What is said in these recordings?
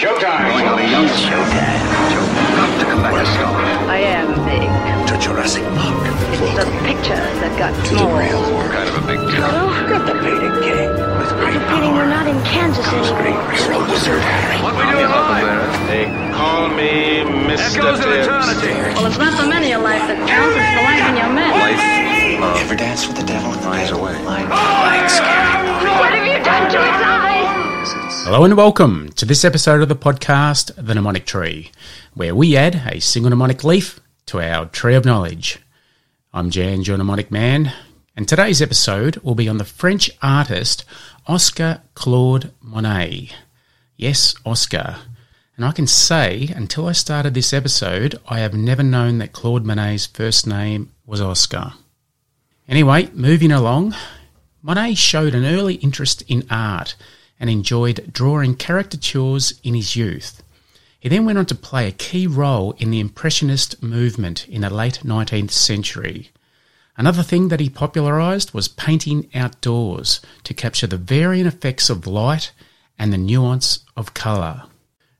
Showtime! Going over young Showtime. Joe, got to come back to star. I am big. to Jurassic Park. It's the pictures that got to small. Kind of a big deal. Oh, Get the painting king with great Pity we're not in Kansas anymore. You're a wizard, Harry. What we doing live? They call me Mr. Echoes of Tibbs. eternity. Well, it's not the many in life that counts, it's the life in your men. Life, love, Ever dance with the devil in the finds pit? a way. Like, like scary. What have you done to its eyes? Hello and welcome to this episode of the podcast, The Mnemonic Tree, where we add a single mnemonic leaf to our tree of knowledge. I'm Jan, your mnemonic man, and today's episode will be on the French artist Oscar Claude Monet. Yes, Oscar. And I can say, until I started this episode, I have never known that Claude Monet's first name was Oscar. Anyway, moving along, Monet showed an early interest in art and enjoyed drawing caricatures in his youth. He then went on to play a key role in the Impressionist movement in the late 19th century. Another thing that he popularised was painting outdoors to capture the varying effects of light and the nuance of colour.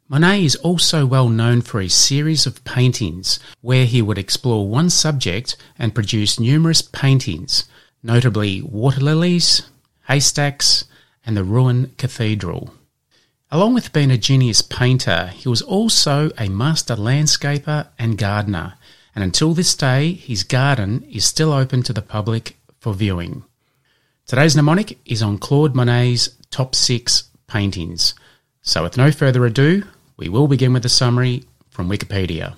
Monet is also well known for a series of paintings where he would explore one subject and produce numerous paintings, notably water lilies, haystacks, and the Rouen Cathedral. Along with being a genius painter, he was also a master landscaper and gardener, and until this day, his garden is still open to the public for viewing. Today's mnemonic is on Claude Monet's top six paintings. So, with no further ado, we will begin with a summary from Wikipedia.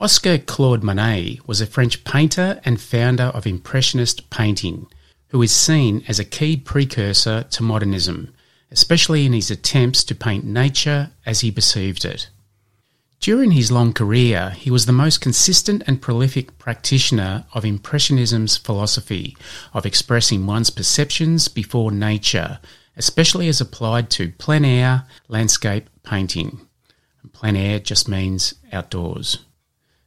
Oscar Claude Monet was a French painter and founder of Impressionist painting, who is seen as a key precursor to modernism, especially in his attempts to paint nature as he perceived it. During his long career, he was the most consistent and prolific practitioner of Impressionism's philosophy of expressing one's perceptions before nature, especially as applied to plein air landscape painting. And plein air just means outdoors.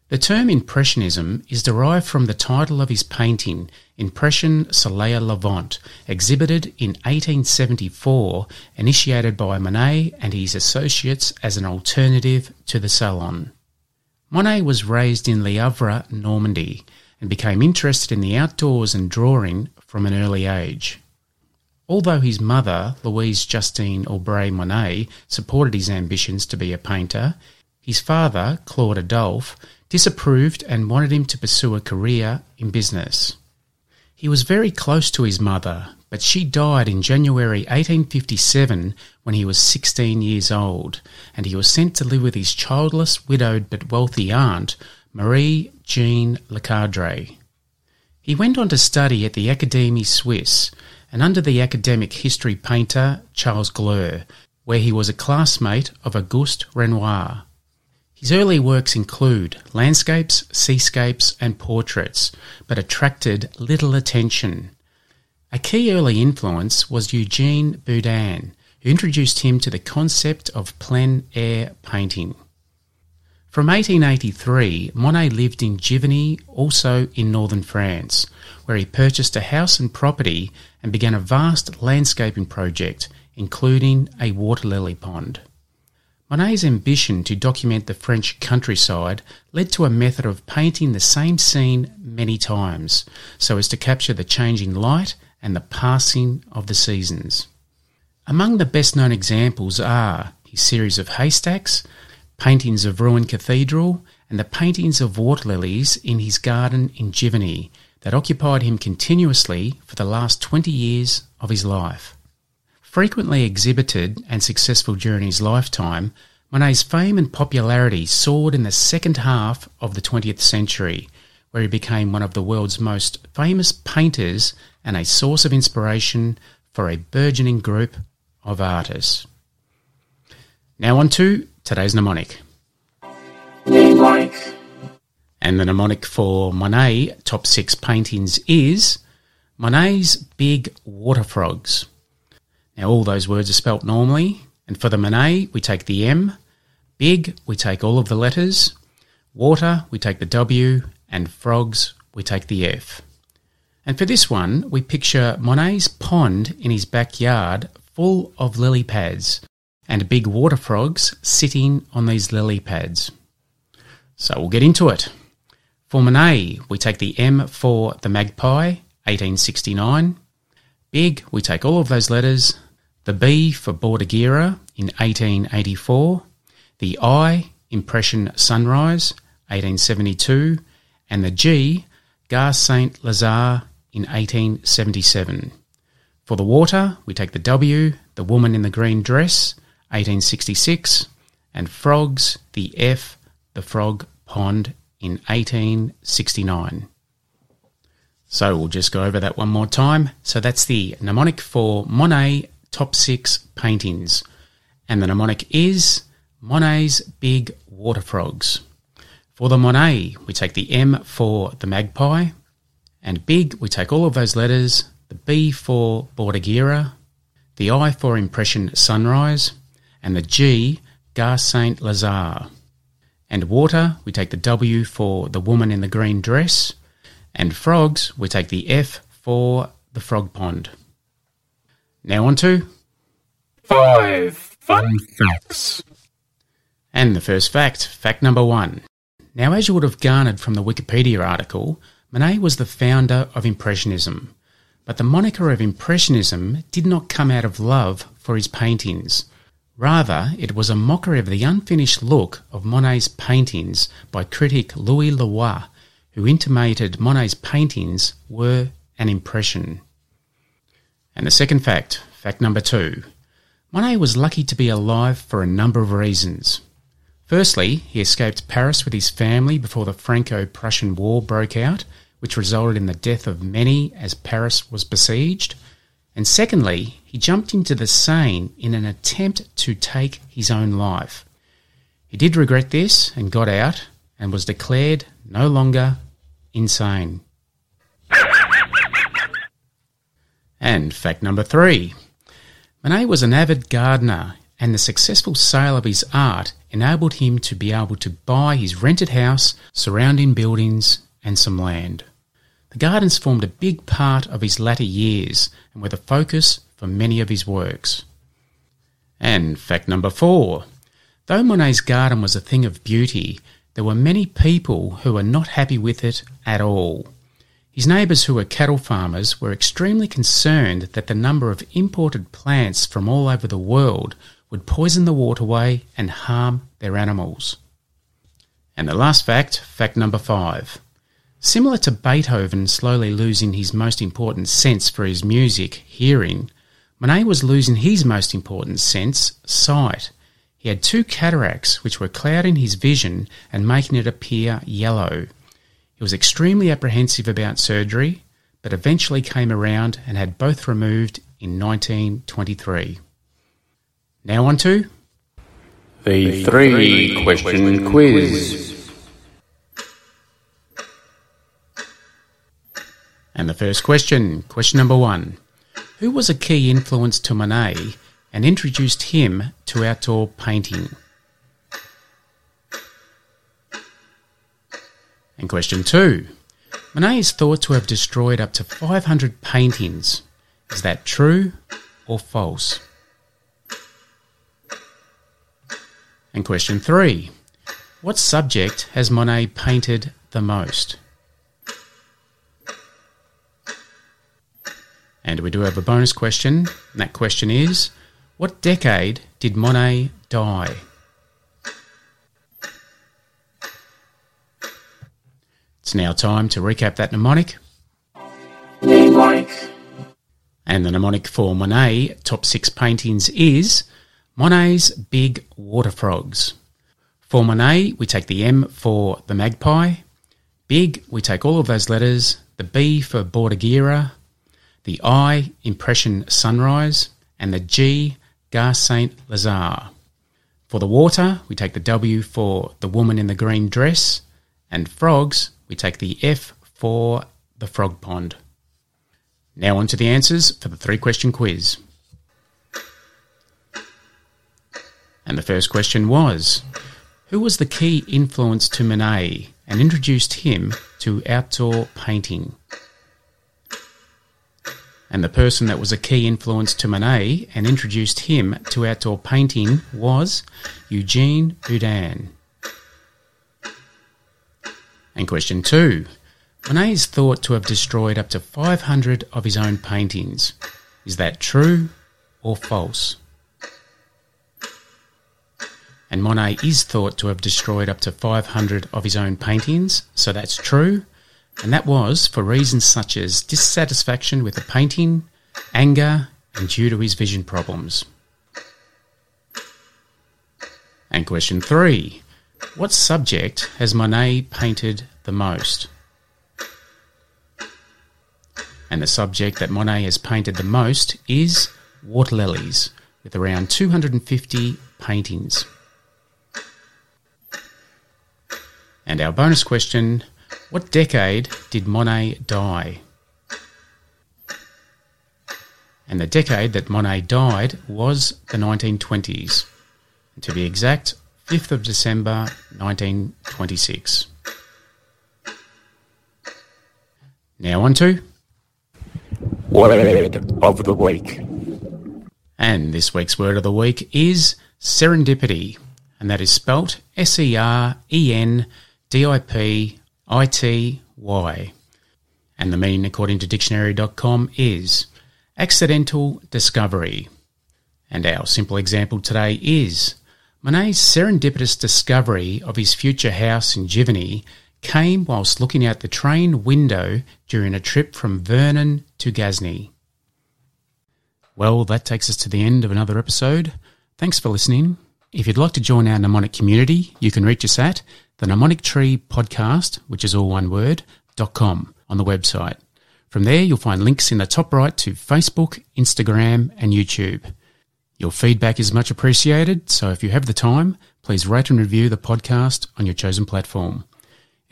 The term Impressionism is derived from the title of his painting, Impression Soleil Levant, exhibited in 1874, initiated by Monet and his associates as an alternative to the Salon. Monet was raised in Le Havre, Normandy, and became interested in the outdoors and drawing from an early age. Although his mother, Louise Justine Aubrée Monet, supported his ambitions to be a painter, his father, Claude Adolphe, disapproved and wanted him to pursue a career in business. He was very close to his mother, but she died in January 1857 when he was 16 years old, and he was sent to live with his childless, widowed but wealthy aunt, Marie Jean Lecadre. He went on to study at the Académie Suisse and under the academic history painter Charles Gleyre, where he was a classmate of Auguste Renoir. His early works include landscapes, seascapes, and portraits, but attracted little attention. A key early influence was Eugene Boudin, who introduced him to the concept of plein air painting. From 1883, Monet lived in Giverny, also in northern France, where he purchased a house and property and began a vast landscaping project, including a water lily pond. Monet's ambition to document the French countryside led to a method of painting the same scene many times, so as to capture the changing light and the passing of the seasons. Among the best known examples are his series of haystacks, paintings of Rouen Cathedral, and the paintings of water lilies in his garden in Giverny that occupied him continuously for the last 20 years of his life. Frequently exhibited and successful during his lifetime, Monet's fame and popularity soared in the second half of the 20th century, where he became one of the world's most famous painters and a source of inspiration for a burgeoning group of artists. Now on to today's mnemonic. And the mnemonic for Monet top six paintings is Monet's Big Water Frogs. Now, all those words are spelt normally, and for the Monet, we take the M. Big, we take all of the letters. Water, we take the W. And frogs, we take the F. And for this one, we picture Monet's pond in his backyard full of lily pads, and big water frogs sitting on these lily pads. So we'll get into it. For Monet, we take the M for the magpie, 1869. Big, we take all of those letters. The B for Bordighera in 1884. The I, Impression Sunrise, 1872. And the G, Gare Saint Lazare in 1877. For the water, we take the W, the woman in the green dress, 1866, and frogs, the F, the frog pond in 1869. So we'll just go over that one more time. So that's the mnemonic for Monet top six paintings. And the mnemonic is Monet's Big Water Frogs. For the Monet, we take the M for the magpie, and big, we take all of those letters, the B for Bordighera, the I for Impression Sunrise, and the G, Gare Saint Lazare. And water, we take the W for the woman in the green dress, and frogs, we take the F for the frog pond. Now on to five fun facts. And the first fact, fact number one. Now, as you would have garnered from the Wikipedia article, Monet was the founder of Impressionism. But the moniker of Impressionism did not come out of love for his paintings. Rather, it was a mockery of the unfinished look of Monet's paintings by critic Louis Leroy, who intimated Monet's paintings were an impression. And the second fact, fact number two. Monet was lucky to be alive for a number of reasons. Firstly, he escaped Paris with his family before the Franco Prussian War broke out, which resulted in the death of many as Paris was besieged. And secondly, he jumped into the Seine in an attempt to take his own life. He did regret this and got out and was declared no longer insane. And fact number three Monet was an avid gardener, and the successful sale of his art enabled him to be able to buy his rented house, surrounding buildings, and some land. The gardens formed a big part of his latter years and were the focus for many of his works. And fact number four though Monet's garden was a thing of beauty, there were many people who were not happy with it at all. His neighbours, who were cattle farmers, were extremely concerned that the number of imported plants from all over the world would poison the waterway and harm their animals. And the last fact, fact number five. Similar to Beethoven slowly losing his most important sense for his music, hearing, Monet was losing his most important sense, sight. He had two cataracts which were clouding his vision and making it appear yellow. He was extremely apprehensive about surgery, but eventually came around and had both removed in 1923. Now on to The three question quiz. And the first question, question number one. Who was a key influence to Monet and introduced him to outdoor painting? And question two. Monet is thought to have destroyed up to 500 paintings. Is that true or false? And question three. What subject has Monet painted the most? And we do have a bonus question, and that question is What decade did Monet die? It's now time to recap that mnemonic. And the mnemonic for Monet top six paintings is Monet's Big Water Frogs. For Monet, we take the M for the magpie. Big, we take all of those letters. The B for Bordighera. The I, Impression Sunrise. And the G, Gare Saint Lazare. For the water, we take the W for the woman in the green dress. And frogs, we take the F for the frog pond. Now on to the answers for the three question quiz. And the first question was Who was the key influence to Monet and introduced him to outdoor painting? And the person that was a key influence to Monet and introduced him to outdoor painting was Eugene Boudin. And question two. Monet is thought to have destroyed up to 500 of his own paintings. Is that true or false? And Monet is thought to have destroyed up to 500 of his own paintings, so that's true. And that was for reasons such as dissatisfaction with the painting, anger, and due to his vision problems. And question three What subject has Monet painted the most? And the subject that Monet has painted the most is water lilies, with around 250 paintings. And our bonus question What decade did Monet die? And the decade that Monet died was the 1920s. And to be exact, 5th of December 1926. Now on to Word of the week. And this week's word of the week is serendipity, and that is spelt S E R E N D I P I T Y. And the meaning, according to dictionary.com, is accidental discovery. And our simple example today is Monet's serendipitous discovery of his future house in Giverny came whilst looking out the train window during a trip from Vernon to Gasny. Well, that takes us to the end of another episode. Thanks for listening. If you'd like to join our mnemonic community, you can reach us at the Mnemonic Tree Podcast, which is all one word, dot com on the website. From there, you'll find links in the top right to Facebook, Instagram, and YouTube. Your feedback is much appreciated, so if you have the time, please rate and review the podcast on your chosen platform.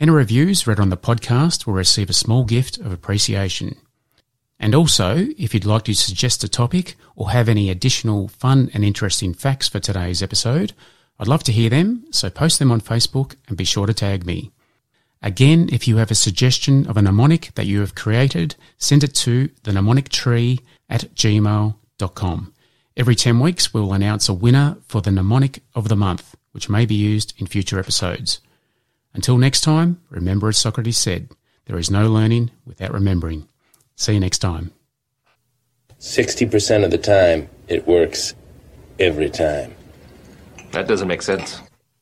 Any reviews read on the podcast will receive a small gift of appreciation. And also, if you'd like to suggest a topic or have any additional fun and interesting facts for today's episode, I'd love to hear them, so post them on Facebook and be sure to tag me. Again, if you have a suggestion of a mnemonic that you have created, send it to the mnemonic tree at gmail.com. Every 10 weeks, we will announce a winner for the mnemonic of the month, which may be used in future episodes. Until next time, remember as Socrates said, there is no learning without remembering. See you next time. 60% of the time, it works every time. That doesn't make sense.